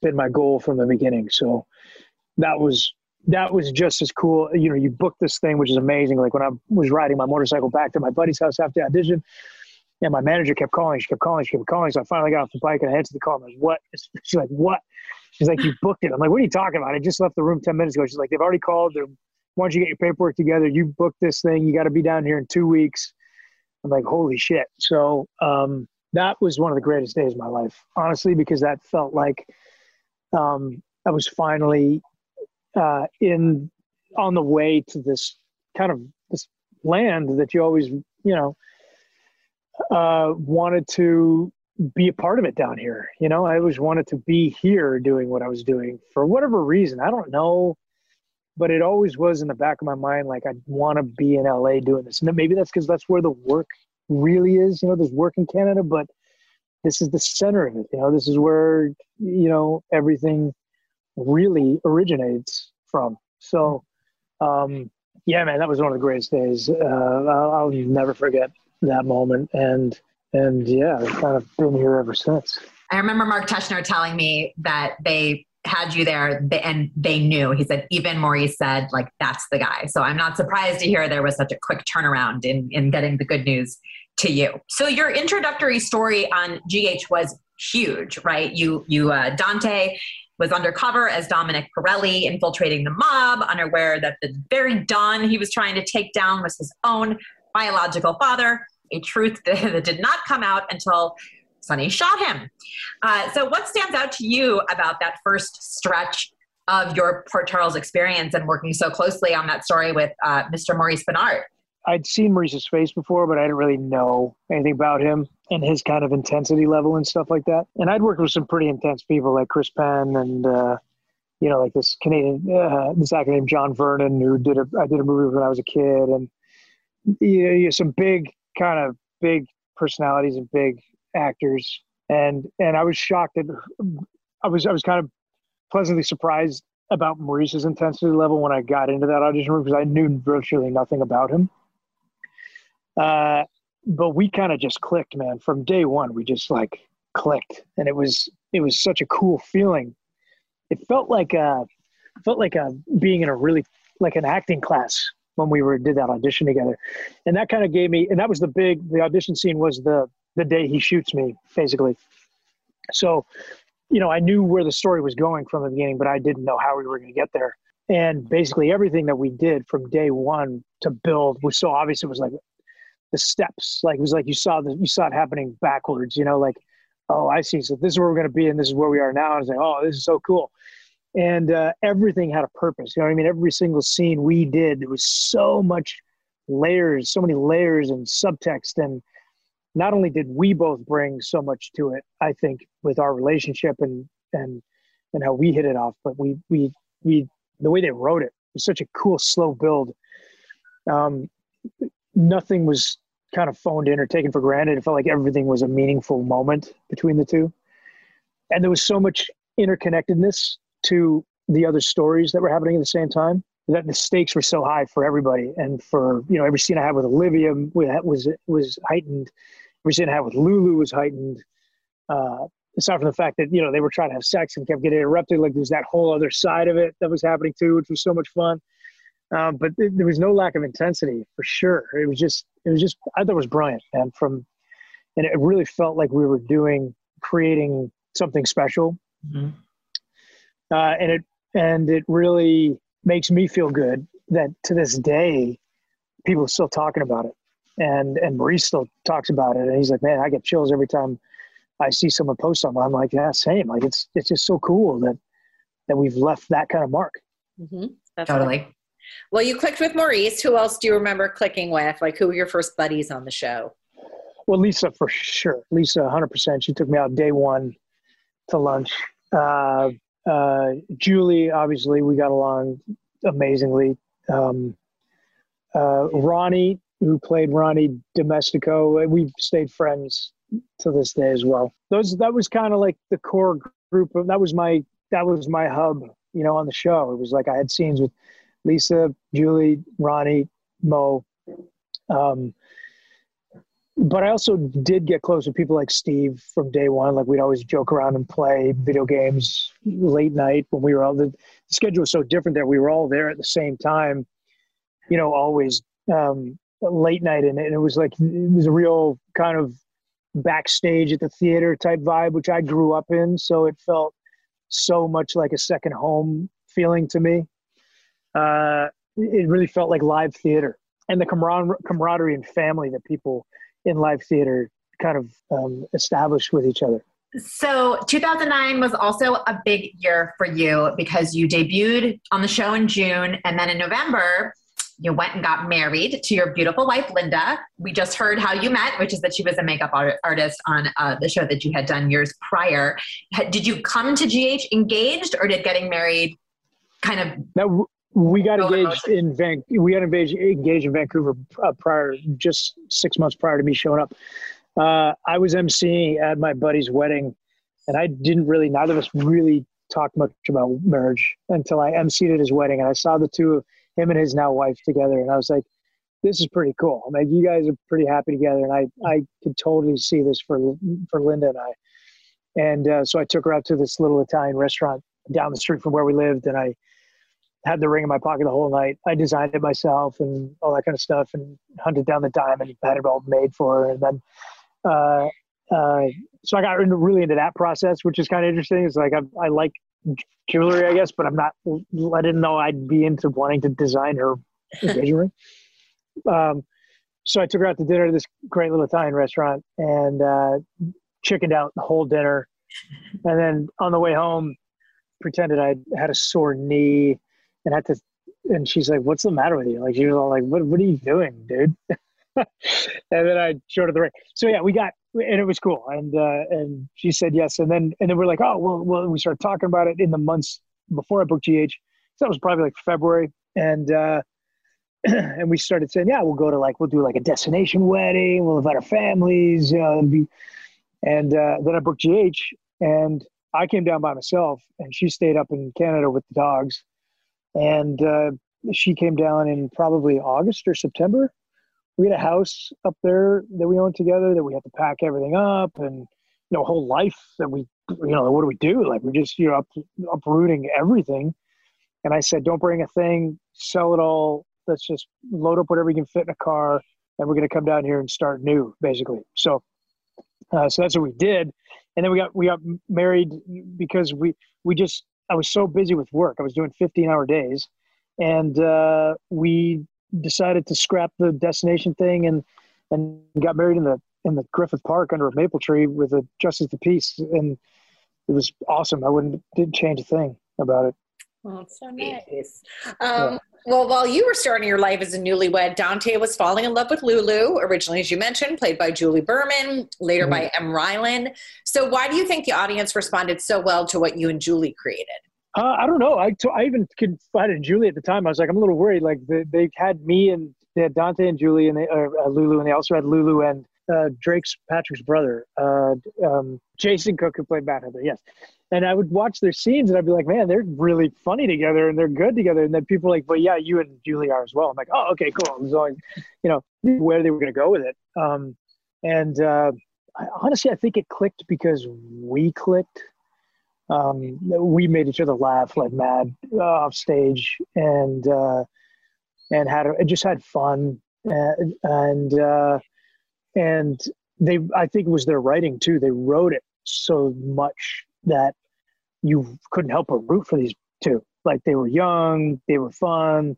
been my goal from the beginning. So that was that was just as cool. You know, you book this thing, which is amazing. Like when I was riding my motorcycle back to my buddy's house after audition, and my manager kept calling. She kept calling. She kept calling. So I finally got off the bike and I answered the call. And I was, what? She's like, what? She's like, you booked it. I'm like, what are you talking about? I just left the room 10 minutes ago. She's like, they've already called. They're, why don't you get your paperwork together? You booked this thing. You got to be down here in two weeks. I'm like, holy shit. So um, that was one of the greatest days of my life, honestly, because that felt like um, I was finally uh, in on the way to this kind of this land that you always, you know, uh, wanted to be a part of it down here. You know, I always wanted to be here doing what I was doing for whatever reason. I don't know, but it always was in the back of my mind like I want to be in LA doing this. And maybe that's because that's where the work really is. You know, there's work in Canada, but this is the center of it. You know, this is where you know everything really originates from. So, um, yeah, man, that was one of the greatest days. Uh, I'll, I'll never forget that moment. And and yeah, I've kind of been here ever since. I remember Mark Teschner telling me that they had you there and they knew. He said, even Maurice said, like, that's the guy. So I'm not surprised to hear there was such a quick turnaround in, in getting the good news to you. So your introductory story on GH was huge, right? You, you, uh, Dante was undercover as Dominic Pirelli, infiltrating the mob, unaware that the very Don he was trying to take down was his own biological father, a truth that did not come out until Sonny shot him. Uh, so, what stands out to you about that first stretch of your Port Charles experience and working so closely on that story with uh, Mr. Maurice Benard? I'd seen Maurice's face before, but I didn't really know anything about him and his kind of intensity level and stuff like that. And I'd worked with some pretty intense people like Chris Penn and, uh, you know, like this Canadian, uh, this actor named John Vernon, who did a, I did a movie when I was a kid, and you know, some big kind of big personalities and big actors and and I was shocked that I was I was kind of pleasantly surprised about Maurice's intensity level when I got into that audition room because I knew virtually nothing about him. Uh, but we kind of just clicked, man. From day one, we just like clicked, and it was it was such a cool feeling. It felt like a felt like a being in a really like an acting class when we were did that audition together, and that kind of gave me. And that was the big the audition scene was the the day he shoots me basically. So, you know, I knew where the story was going from the beginning, but I didn't know how we were going to get there. And basically, everything that we did from day one to build was so obvious. It was like the steps, like it was like you saw the you saw it happening backwards. You know, like oh, I see. So this is where we're going to be, and this is where we are now. I was like, oh, this is so cool. And uh, everything had a purpose. You know what I mean? Every single scene we did, there was so much layers, so many layers and subtext. And not only did we both bring so much to it, I think, with our relationship and and and how we hit it off, but we we we the way they wrote it was such a cool slow build. Um, nothing was kind of phoned in or taken for granted. It felt like everything was a meaningful moment between the two. And there was so much interconnectedness to the other stories that were happening at the same time that the stakes were so high for everybody. And for, you know, every scene I had with Olivia was, was heightened. Every scene I had with Lulu was heightened. Uh, aside from the fact that, you know, they were trying to have sex and kept getting interrupted. Like there's that whole other side of it that was happening too, which was so much fun. Um, but th- there was no lack of intensity for sure. It was just, it was just, I thought it was brilliant. And from, and it really felt like we were doing, creating something special. Mm-hmm. Uh, and it, and it really makes me feel good that to this day, people are still talking about it. And, and Maurice still talks about it. And he's like, man, I get chills every time I see someone post something. I'm like, yeah, same. Like it's, it's just so cool that, that we've left that kind of mark. Mm-hmm. Totally. Well, you clicked with Maurice. Who else do you remember clicking with? Like, who were your first buddies on the show? Well, Lisa for sure. Lisa, 100%. She took me out day one to lunch. Uh, uh, Julie, obviously, we got along amazingly. Um, uh, Ronnie, who played Ronnie Dimestico, we've stayed friends to this day as well. Those that was kind of like the core group of that was my that was my hub, you know, on the show. It was like I had scenes with Lisa, Julie, Ronnie, Mo. Um, but I also did get close with people like Steve from day one. Like we'd always joke around and play video games late night when we were all the, schedule was so different that we were all there at the same time. You know, always um, late night, and and it was like it was a real kind of backstage at the theater type vibe, which I grew up in. So it felt so much like a second home feeling to me uh, it really felt like live theater and the camar- camaraderie and family that people in live theater kind of um, established with each other. So 2009 was also a big year for you because you debuted on the show in June and then in November you went and got married to your beautiful wife Linda. We just heard how you met, which is that she was a makeup art- artist on uh, the show that you had done years prior. Did you come to GH engaged or did getting married kind of that we got engaged in Van. We got engaged, engaged in Vancouver uh, prior, just six months prior to me showing up. Uh, I was emceeing at my buddy's wedding, and I didn't really. Neither of us really talked much about marriage until I emceed at his wedding, and I saw the two of him and his now wife together, and I was like, "This is pretty cool." I'm like, "You guys are pretty happy together," and I I could totally see this for for Linda and I. And uh, so I took her out to this little Italian restaurant down the street from where we lived, and I had the ring in my pocket the whole night. I designed it myself and all that kind of stuff, and hunted down the diamond, had it all made for her, and then. Uh, uh, so I got really into that process, which is kind of interesting. It's like I, I like jewelry, I guess, but I'm not. I didn't know I'd be into wanting to design her engagement ring. Um, so I took her out to dinner at this great little Italian restaurant and uh, chickened out the whole dinner. And then on the way home, pretended I had a sore knee and had to and she's like, "What's the matter with you?" Like she was all like, "What What are you doing, dude?" and then I showed her the ring. So yeah, we got and it was cool. And uh, and she said yes. And then and then we're like, "Oh well, well." We started talking about it in the months before I booked GH. So that was probably like February, and uh, and we started saying, "Yeah, we'll go to like we'll do like a destination wedding. We'll invite our families. You know, be And uh, then I booked GH, and I came down by myself, and she stayed up in Canada with the dogs. And uh, she came down in probably August or September. We had a house up there that we owned together that we had to pack everything up, and you know, whole life that we, you know, what do we do? Like we're just you know up, uprooting everything. And I said, don't bring a thing, sell it all. Let's just load up whatever you can fit in a car, and we're going to come down here and start new, basically. So, uh, so that's what we did. And then we got we got married because we we just I was so busy with work. I was doing 15 hour days, and uh, we decided to scrap the destination thing and and got married in the in the Griffith Park under a maple tree with a justice of the peace, and it was awesome. I wouldn't didn't change a thing about it. Oh, it's so nice. Um, yeah. Well, while you were starting your life as a newlywed, Dante was falling in love with Lulu, originally, as you mentioned, played by Julie Berman, later mm-hmm. by Emme Rylan. So, why do you think the audience responded so well to what you and Julie created? Uh, I don't know. I, t- I even confided in Julie at the time. I was like, I'm a little worried. Like they, they had me and they had Dante and Julie and they, uh, Lulu, and they also had Lulu and uh, Drake's Patrick's brother, uh, um, Jason Cook, who played Matt. Yes, and I would watch their scenes and I'd be like, man, they're really funny together and they're good together. And then people like, well, yeah, you and Julie are as well. I'm like, oh, okay, cool. So, you know, where they were going to go with it. Um, and uh, I, honestly, I think it clicked because we clicked. Um, we made each other laugh like mad uh, off stage and uh, and had just had fun and and, uh, and they I think it was their writing too. They wrote it so much that you couldn't help but root for these two. Like they were young, they were fun.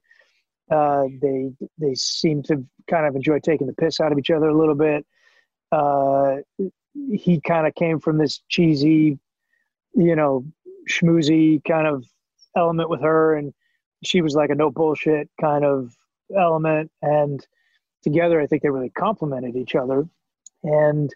Uh, they they seemed to kind of enjoy taking the piss out of each other a little bit. Uh, he kind of came from this cheesy, you know, schmoozy kind of element with her, and she was like a no bullshit kind of element. And together, I think they really complemented each other. And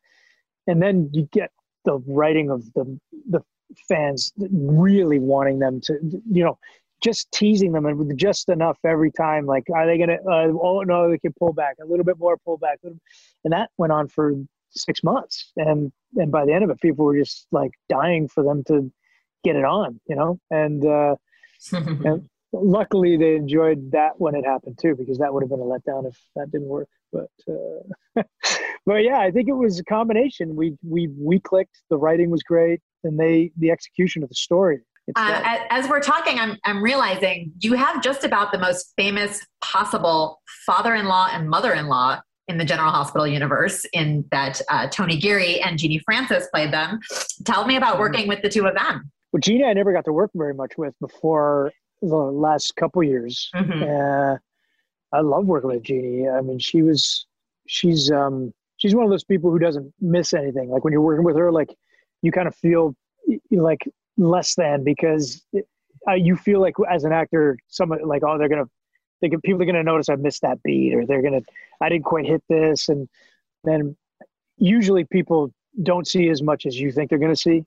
and then you get the writing of the the fans really wanting them to you know just teasing them and with just enough every time like are they gonna uh, oh no they can pull back a little bit more pull back and that went on for six months. And and by the end of it people were just like dying for them to get it on you know? And uh and luckily they enjoyed that when it happened too because that would have been a letdown if that didn't work but uh but yeah, I think it was a combination. We we we clicked. The writing was great, and they the execution of the story. Uh, as we're talking, I'm I'm realizing you have just about the most famous possible father-in-law and mother-in-law in the General Hospital universe. In that uh, Tony Geary and Genie Francis played them. Tell me about working with the two of them. Well, Genie, I never got to work very much with before the last couple years. Mm-hmm. Uh, I love working with Genie. I mean, she was she's um she's one of those people who doesn't miss anything. Like when you're working with her, like you kind of feel like less than because uh, you feel like as an actor, someone like oh they're gonna they can, people are gonna notice I missed that beat or they're gonna I didn't quite hit this and then usually people don't see as much as you think they're gonna see.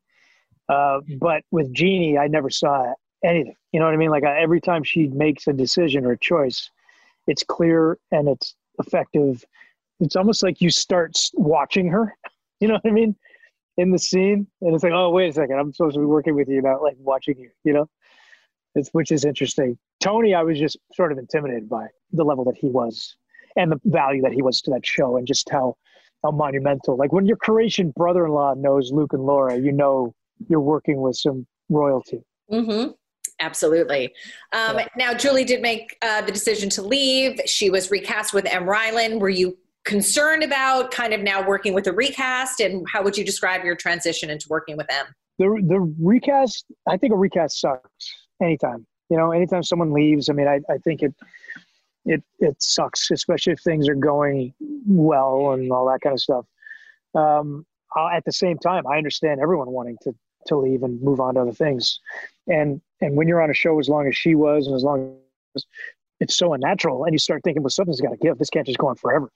Uh, but with Genie, I never saw anything. You know what I mean? Like I, every time she makes a decision or a choice, it's clear and it's effective it's almost like you start watching her. You know what I mean? In the scene, and it's like, oh, wait a second, I'm supposed to be working with you, not like watching you. You know, it's which is interesting. Tony, I was just sort of intimidated by the level that he was, and the value that he was to that show, and just how how monumental. Like when your Croatian brother-in-law knows Luke and Laura, you know you're working with some royalty. Mm-hmm. Absolutely. Um, yeah. Now, Julie did make uh, the decision to leave. She was recast with Emme Rylan. Were you concerned about kind of now working with a recast and how would you describe your transition into working with them the, the recast i think a recast sucks anytime you know anytime someone leaves i mean i, I think it it it sucks especially if things are going well and all that kind of stuff um, at the same time i understand everyone wanting to to leave and move on to other things and and when you're on a show as long as she was and as long as it's so unnatural and you start thinking well something's got to give this can't just go on forever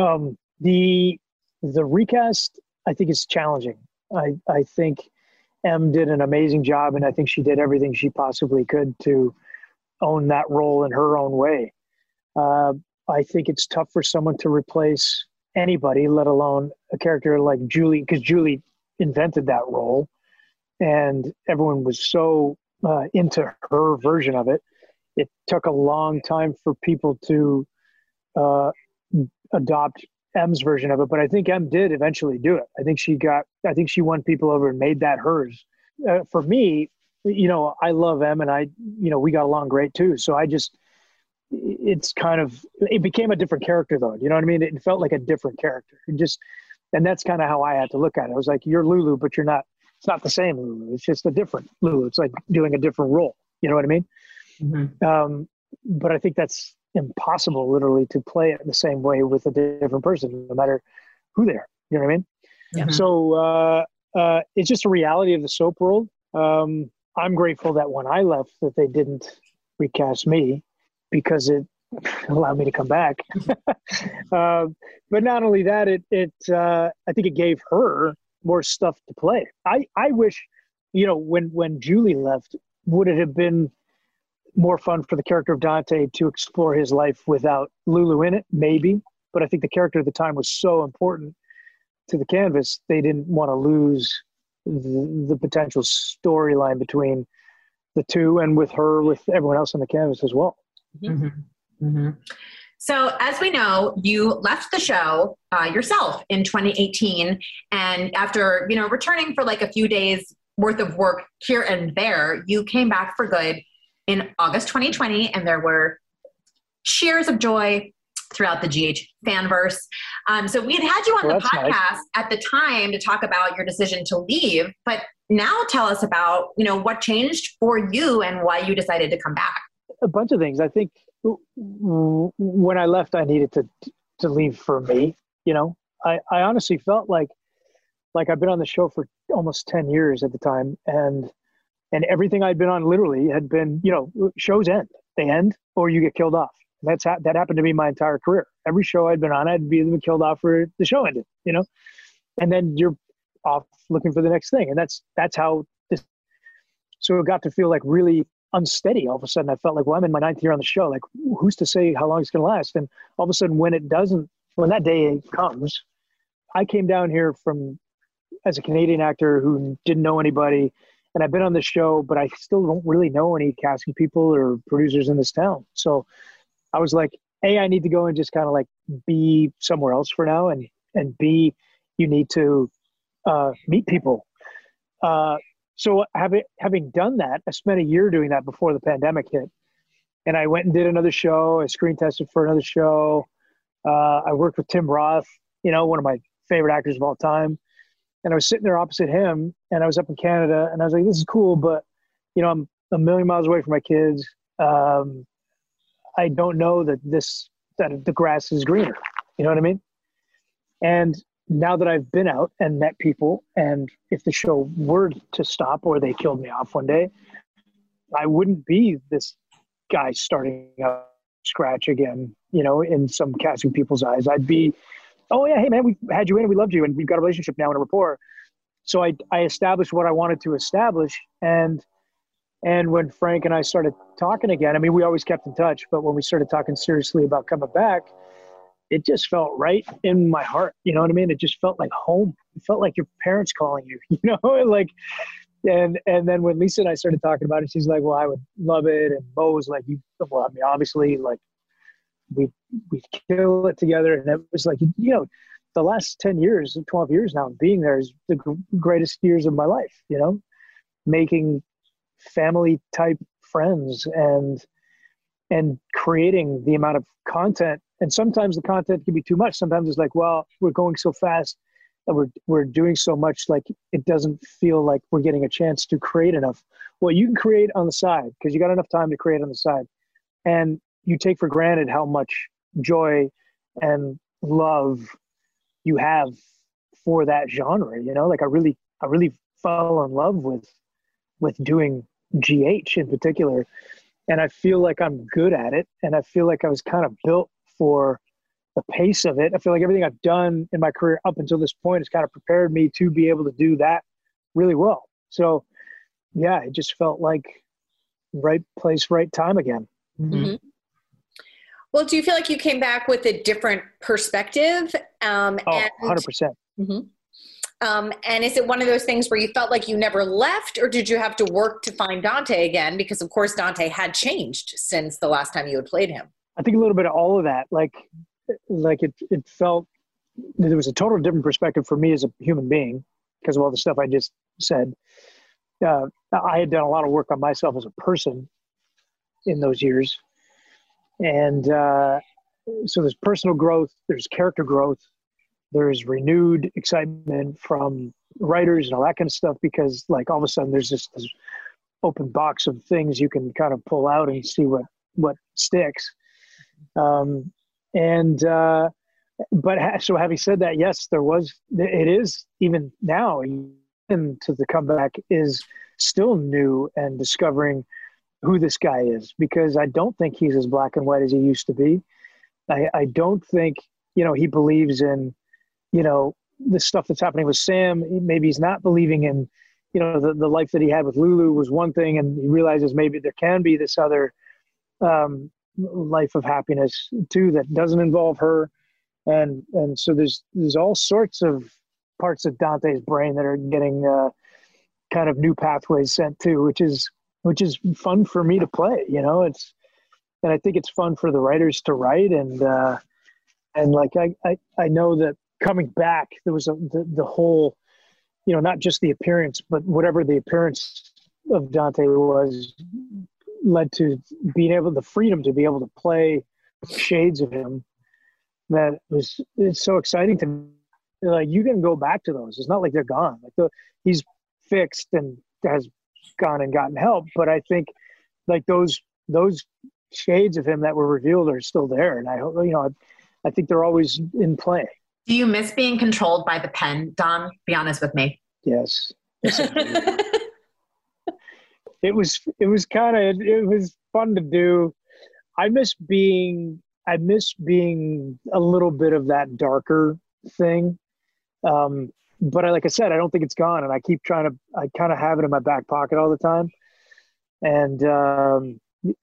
um, the the recast, I think, is challenging. I I think Emme did an amazing job, and I think she did everything she possibly could to own that role in her own way. Uh, I think it's tough for someone to replace anybody, let alone a character like Julie, because Julie invented that role, and everyone was so uh, into her version of it. It took a long time for people to uh, adopt Emme's version of it, but I think Emme did eventually do it. I think she got, I think she won people over and made that hers. Uh, for me, you know, I love Emme, and I, you know, we got along great too. So I just, it's kind of, it became a different character though. You know what I mean? It felt like a different character. It just, and that's kind of how I had to look at it. I was like, you're Lulu, but you're not. It's not the same Lulu. It's just a different Lulu. It's like doing a different role. You know what I mean? Mm-hmm. Um, but I think that's impossible, literally, to play it the same way with a different person, no matter who they are. You know what I mean? Yeah. So uh, uh, it's just a reality of the soap world. Um, I'm grateful that when I left, that they didn't recast me because it allowed me to come back. uh, but not only that, it it uh, I think it gave her more stuff to play. I I wish, you know, when when Julie left, would it have been more fun for the character of Dante to explore his life without Lulu in it? Maybe, but I think the character at the time was so important to the canvas, they didn't want to lose the, the potential storyline between the two and with her with everyone else on the canvas as well. Mm-hmm. Mm-hmm. So, as we know, you left the show uh, yourself in 2018, and after you know returning for like a few days worth of work here and there, you came back for good in August 2020, and there were cheers of joy throughout the GH fanverse. Um, so we had had you on well, the podcast nice. at the time to talk about your decision to leave, but now tell us about you know what changed for you and why you decided to come back. A bunch of things. I think when I left, I needed to to leave for me. You know, I, I honestly felt like like I've been on the show for almost ten years at the time, and and everything I'd been on literally had been you know shows end they end or you get killed off. That's ha- that happened to me my entire career. Every show I'd been on, I'd be killed off or the show ended. You know, and then you're off looking for the next thing, and that's that's how this. So it got to feel like really unsteady all of a sudden. I felt like, well, I'm in my ninth year on the show. Like, who's to say how long it's going to last? And all of a sudden, when it doesn't, when that day comes, I came down here from as a Canadian actor who didn't know anybody, and I've been on the show, but I still don't really know any casting people or producers in this town. So I was like, A, I need to go and just kind of like be somewhere else for now, and and B, you need to uh, meet people. Uh, so having having done that, I spent a year doing that before the pandemic hit, and I went and did another show. I screen tested for another show. Uh, I worked with Tim Roth, you know, one of my favorite actors of all time. And I was sitting there opposite him, and I was up in Canada, and I was like, "This is cool, but you know, I'm a million miles away from my kids. Um, I don't know that this that the grass is greener. You know what I mean?" And now that I've been out and met people, and if the show were to stop or they killed me off one day, I wouldn't be this guy starting up scratch again, you know, in some casting people's eyes. I'd be, oh yeah, hey man, we had you in, we loved you, and we've got a relationship now and a rapport. So I I established what I wanted to establish, and and when Frank and I started talking again, I mean, we always kept in touch, but when we started talking seriously about coming back, it just felt right in my heart. You know what I mean? It just felt like home. It felt like your parents calling you, you know, like, and, and then when Lisa and I started talking about it, she's like, well, I would love it. And Mo was like, you, well, I mean, obviously like we, we kill it together. And it was like, you know, the last 10 years, 12 years now being there is the greatest years of my life, you know, making family type friends and, and creating the amount of content. And sometimes the content can be too much. Sometimes it's like well we're going so fast and we're we're doing so much like it doesn't feel like we're getting a chance to create enough. Well you can create on the side because you got enough time to create on the side. And you take for granted how much joy and love you have for that genre you know? Like i really i really fell in love with with doing gh in particular and I feel like I'm good at it. And I feel like I was kind of built for the pace of it. I feel like everything I've done in my career up until this point has kind of prepared me to be able to do that really well. So, yeah, it just felt like right place, right time again. Mm-hmm. Well, do you feel like you came back with a different perspective? Um, oh, and, 100%. Mm-hmm. Um, and is it one of those things where you felt like you never left, or did you have to work to find Dante again? Because, of course, Dante had changed since the last time you had played him. I think a little bit of all of that. Like, like it, it felt there was a total different perspective for me as a human being because of all the stuff I just said. Uh, I had done a lot of work on myself as a person in those years. And uh, so there's personal growth, there's character growth, there's renewed excitement from writers and all that kind of stuff because, like, all of a sudden there's just this open box of things you can kind of pull out and see what what sticks. Um, and uh, but so having said that, yes, there was. It is even now into the comeback is still new and discovering who this guy is because I don't think he's as black and white as he used to be. I, I don't think you know he believes in you know the stuff that's happening with Sam. Maybe he's not believing in you know the, the life that he had with Lulu was one thing, and he realizes maybe there can be this other um, life of happiness too that doesn't involve her and and so there's there's all sorts of parts of Dante's brain that are getting uh, kind of new pathways sent to, which is which is fun for me to play. You know, it's and I think it's fun for the writers to write and uh, and like I, I I know that coming back there was a the, the whole you know not just the appearance but whatever the appearance of Dante was led to being able the freedom to be able to play shades of him that was it's so exciting to me. Like you can go back to those. It's not like they're gone. Like the, he's fixed and has gone and gotten help, but I think like those those shades of him that were revealed are still there, and I hope you know. I, I think they're always in play. Do you miss being controlled by the pen, Don? Be honest with me. Yes. yes it was it was kind of it was fun to do. I miss being I miss being a little bit of that darker thing. Um, but I, like I said, I don't think it's gone, and I keep trying to. I kind of have it in my back pocket all the time. And um,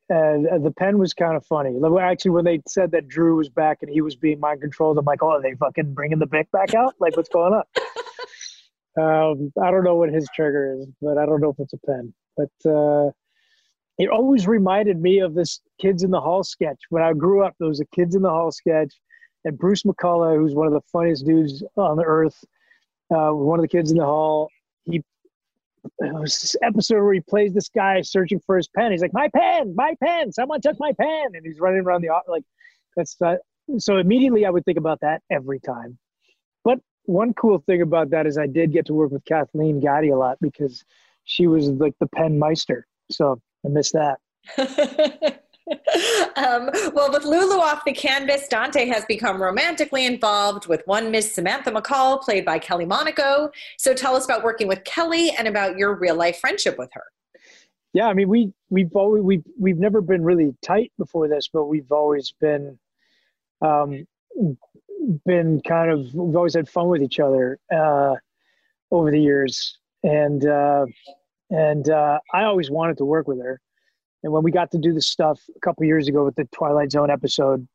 and the pen was kind of funny. Actually, when they said that Drew was back and he was being mind controlled, I'm like, oh, are they fucking bringing the Bic back out? Like, what's going on? um, I don't know what his trigger is, but I don't know if it's a pen. But uh, it always reminded me of this Kids in the Hall sketch. When I grew up, there was a Kids in the Hall sketch, and Bruce McCulloch, who's one of the funniest dudes on the earth, uh, one of the kids in the hall, he it was this episode where he plays this guy searching for his pen. He's like, "My pen, my pen! Someone took my pen!" And he's running around the like. That's so immediately I would think about that every time. But one cool thing about that is I did get to work with Kathleen Gati a lot because she was like the pen meister. So I miss that. um, well, with Lulu off the canvas, Dante has become romantically involved with one Miss Samantha McCall, played by Kelly Monaco. So tell us about working with Kelly and about your real life friendship with her. Yeah, I mean, we we've always we've we've never been really tight before this, but we've always been um, been kind of we've always had fun with each other uh, over the years, and uh, and uh, I always wanted to work with her. And when we got to do the stuff a couple years ago with the Twilight Zone episode,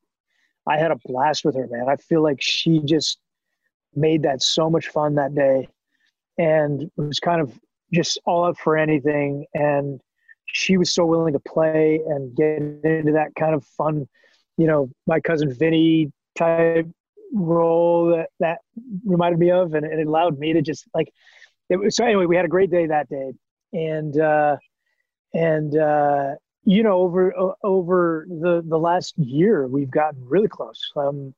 I had a blast with her, man. I feel like she just made that so much fun that day, and it was kind of just all up for anything. And she was so willing to play and get into that kind of fun, you know, my cousin Vinny type role that that reminded me of, and, and it allowed me to just like. It was, so anyway, we had a great day that day, and uh, and uh, you know over over the the last year we've gotten really close. Um,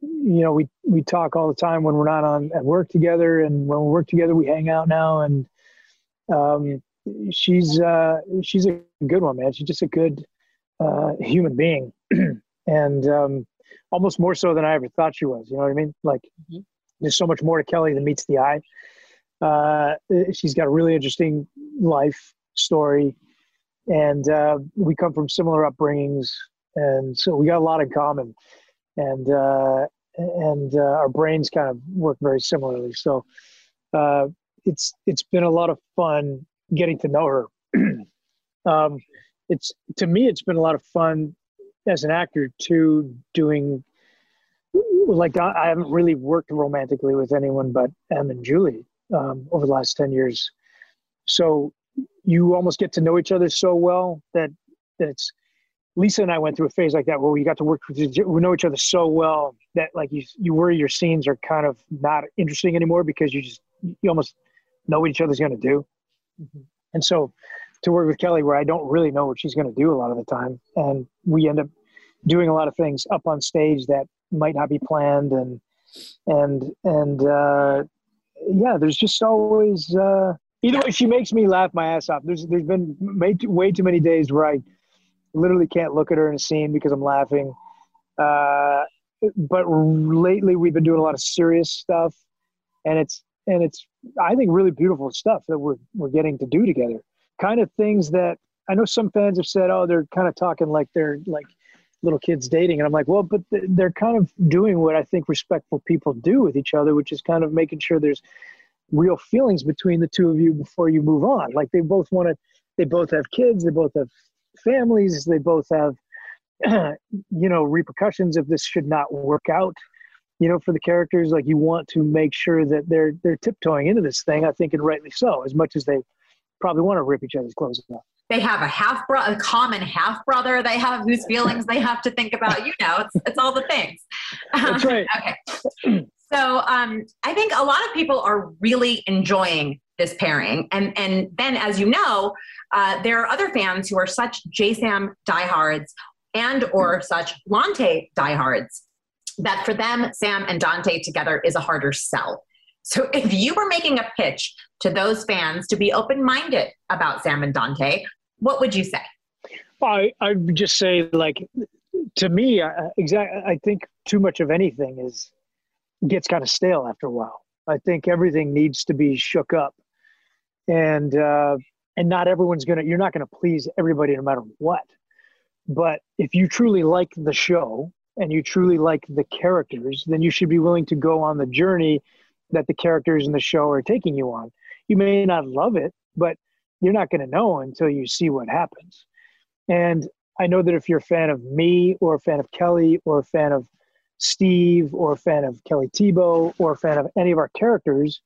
you know, we we talk all the time when we're not on at work together, and when we work together, we hang out now. And um, she's uh, she's a good one, man. She's just a good uh, human being, and um, almost more so than I ever thought she was. You know what I mean? Like, mm-hmm. there's so much more to Kelly than meets the eye. Uh, she's got a really interesting life story, and uh, we come from similar upbringings, and so we got a lot in common, and uh, and uh, our brains kind of work very similarly. So uh, it's it's been a lot of fun getting to know her. um, it's to me, it's been a lot of fun as an actor to doing like I haven't really worked romantically with anyone but Emme and Julie um, over the last 10 years. So you almost get to know each other so well that, that it's Lisa and I went through a phase like that where we got to work with we know each other so well that like you you worry your scenes are kind of not interesting anymore because you just you almost know what each other's going to do. Mm-hmm. And so to work with Kelly where I don't really know what she's going to do a lot of the time and we end up doing a lot of things up on stage that might not be planned and and and uh yeah there's just always uh either way she makes me laugh my ass off. There's there's been way too, way too many days where i literally can't look at her in a scene because i'm laughing. Uh but lately we've been doing a lot of serious stuff and it's and it's i think really beautiful stuff that we're we're getting to do together. Kind of things that i know some fans have said oh they're kind of talking like they're like little kids dating and i'm like well but they're kind of doing what i think respectful people do with each other which is kind of making sure there's real feelings between the two of you before you move on like they both want to they both have kids they both have families they both have you know repercussions if this should not work out you know for the characters like you want to make sure that they're they're tiptoeing into this thing i think and rightly so as much as they probably want to rip each other's clothes off they have a half brother, a common half brother they have whose feelings they have to think about. You know, it's, it's all the things. That's right. okay. So um, I think a lot of people are really enjoying this pairing. And, and then, as you know, uh, there are other fans who are such JaSam diehards and or such Lante diehards that for them, Sam and Dante together is a harder sell. So if you were making a pitch to those fans to be open-minded about Sam and Dante, what would you say? I I would just say like to me, exactly. I think too much of anything is gets kind of stale after a while. I think everything needs to be shook up, and uh, and not everyone's gonna. You're not gonna please everybody no matter what. But if you truly like the show and you truly like the characters, then you should be willing to go on the journey that the characters in the show are taking you on. You may not love it, but you're not going to know until you see what happens. And I know that if you're a fan of me or a fan of Kelly or a fan of Steve or a fan of Kelly Thiebaud or a fan of any of our characters,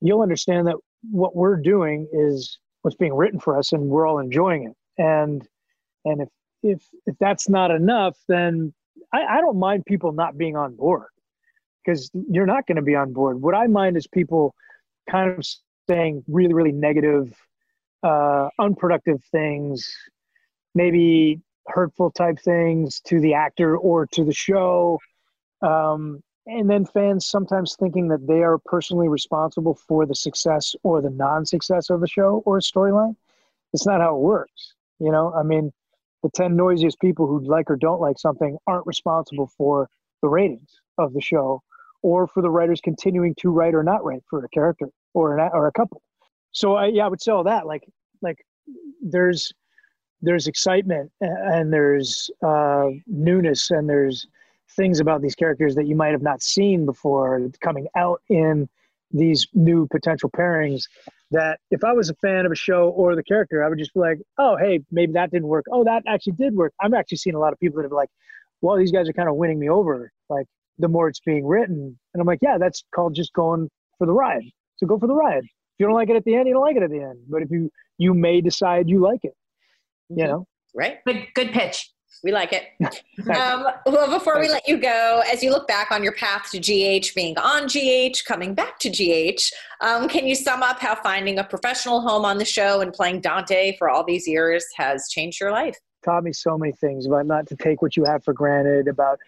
you'll understand that what we're doing is what's being written for us and we're all enjoying it. And and if if if that's not enough, then I, I don't mind people not being on board because you're not going to be on board. What I mind is people kind of saying really, really negative, uh, unproductive things, maybe hurtful type things to the actor or to the show. Um, and then fans sometimes thinking that they are personally responsible for the success or the non-success of the show or a storyline. It's not how it works. You know, I mean, the 10 noisiest people who like or don't like something aren't responsible for the ratings of the show or for the writers continuing to write or not write for a character or an or a couple. So I yeah, I would say all that like like there's there's excitement and there's uh, newness and there's things about these characters that you might have not seen before coming out in these new potential pairings that if I was a fan of a show or the character, I would just be like, oh, hey, maybe that didn't work. Oh, that actually did work. I'm actually seeing a lot of people that are like, well, these guys are kind of winning me over. Like, the more it's being written. And I'm like, yeah, that's called just going for the ride. So go for the ride. If you don't like it at the end, you don't like it at the end. But if you you may decide you like it. You know? Right. Good good pitch. We like it. um, well, before we let you go, as you look back on your path to GH, being on GH, coming back to GH, um, can you sum up how finding a professional home on the show and playing Dante for all these years has changed your life? Taught me so many things about not to take what you have for granted, about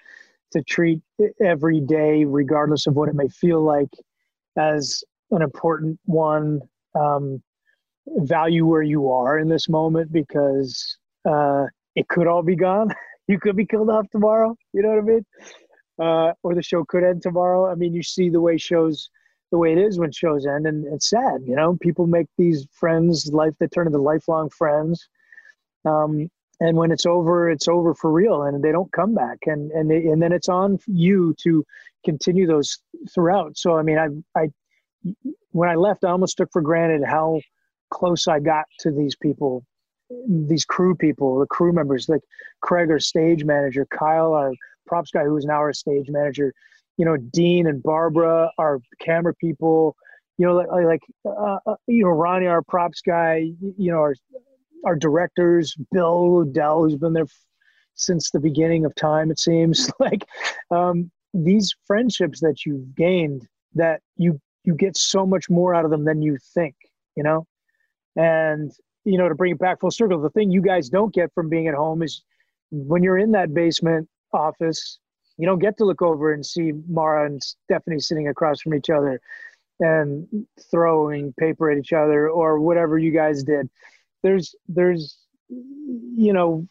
to treat every day, regardless of what it may feel like, as an important one. Um, value where you are in this moment because uh, it could all be gone. you could be killed off tomorrow. You know what I mean? Uh, or the show could end tomorrow. I mean, you see the way shows, the way it is when shows end, and it's sad. You know, people make these friends, life they turn into lifelong friends. Um, and when it's over it's over for real and they don't come back and and they, and then it's on you to continue those throughout so i mean i i when i left i almost took for granted how close i got to these people these crew people, the crew members, like Craig, our stage manager, Kyle, our props guy, who is now our stage manager, you know, Dean and Barbara, our camera people, you know, like, like uh, uh, you know, Ronnie, our props guy, you know, our our directors, Bill Ludel, who's been there since the beginning of time, it seems. Like um, these friendships that you've gained that you you get so much more out of them than you think, you know, and you know to bring it back full circle, the thing you guys don't get from being at home is when you're in that basement office, you don't get to look over and see Mara and Stephanie sitting across from each other and throwing paper at each other or whatever you guys did. There's there's you know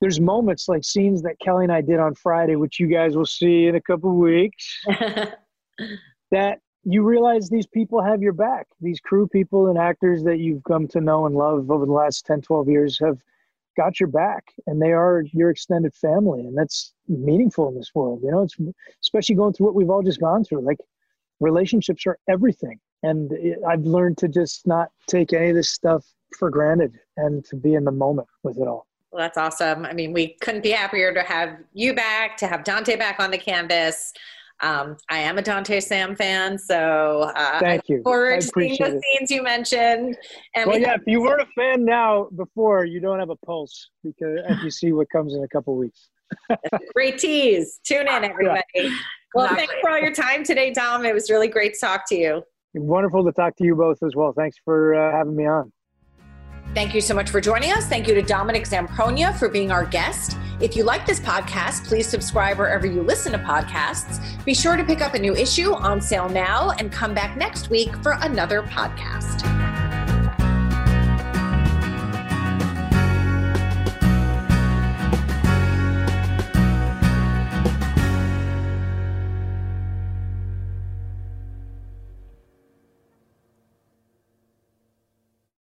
there's moments like scenes that Kelly and I did on Friday, which you guys will see in a couple of weeks, that you realize these people have your back. These crew people and actors that you've come to know and love over the last 10, 12 years have got your back and they are your extended family. And that's meaningful in this world. You know, it's especially going through what we've all just gone through. Like relationships are everything. And I've learned to just not take any of this stuff for granted and to be in the moment with it all. Well, that's awesome. I mean, we couldn't be happier to have you back, to have Dante back on the canvas. Um, I am a Dante Sam fan, so uh, thank I you. Forward to seeing the it. scenes you mentioned. And well, we yeah, if you weren't a fan now before, you don't have a pulse because if you see what comes in a couple weeks. great tease. Tune in, everybody. Yeah. Well, thanks for all your time today, Dom. It was really great to talk to you. Wonderful to talk to you both as well. Thanks for uh, having me on. Thank you so much for joining us. Thank you to Dominic Zamprogna for being our guest. If you like this podcast, please subscribe wherever you listen to podcasts. Be sure to pick up a new issue on sale now and come back next week for another podcast.